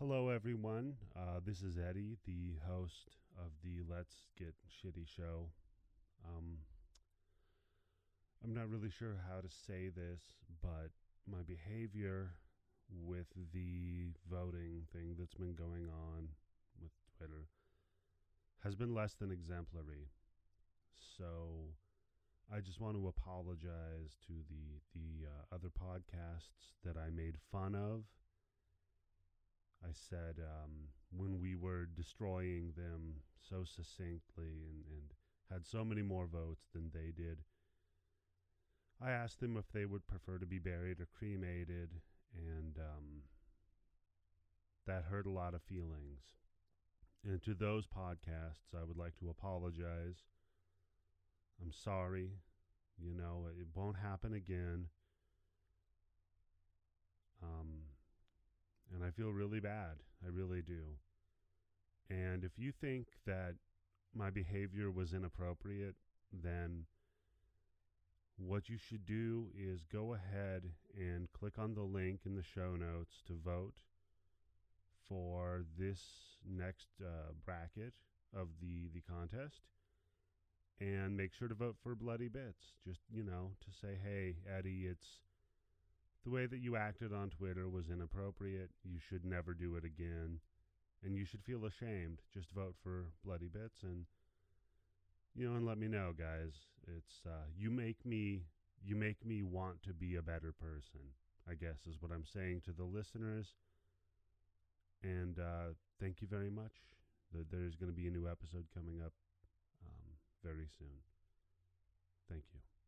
Hello, everyone. Uh, this is Eddie, the host of the Let's Get Shitty show. Um, I'm not really sure how to say this, but my behavior with the voting thing that's been going on with Twitter has been less than exemplary. So I just want to apologize to the the uh, other podcasts that I made fun of. I said um, when we were destroying them so succinctly and, and had so many more votes than they did. I asked them if they would prefer to be buried or cremated, and um, that hurt a lot of feelings. And to those podcasts, I would like to apologize. I'm sorry. You know, it won't happen again. Um, and I feel really bad. I really do. And if you think that my behavior was inappropriate, then what you should do is go ahead and click on the link in the show notes to vote for this next uh, bracket of the, the contest. And make sure to vote for Bloody Bits. Just, you know, to say, hey, Eddie, it's the way that you acted on Twitter was inappropriate. You should never do it again. And you should feel ashamed. Just vote for Bloody Bits and you know, and let me know, guys. It's uh, you make me you make me want to be a better person. I guess is what I'm saying to the listeners. And uh, thank you very much. There's going to be a new episode coming up um, very soon. Thank you.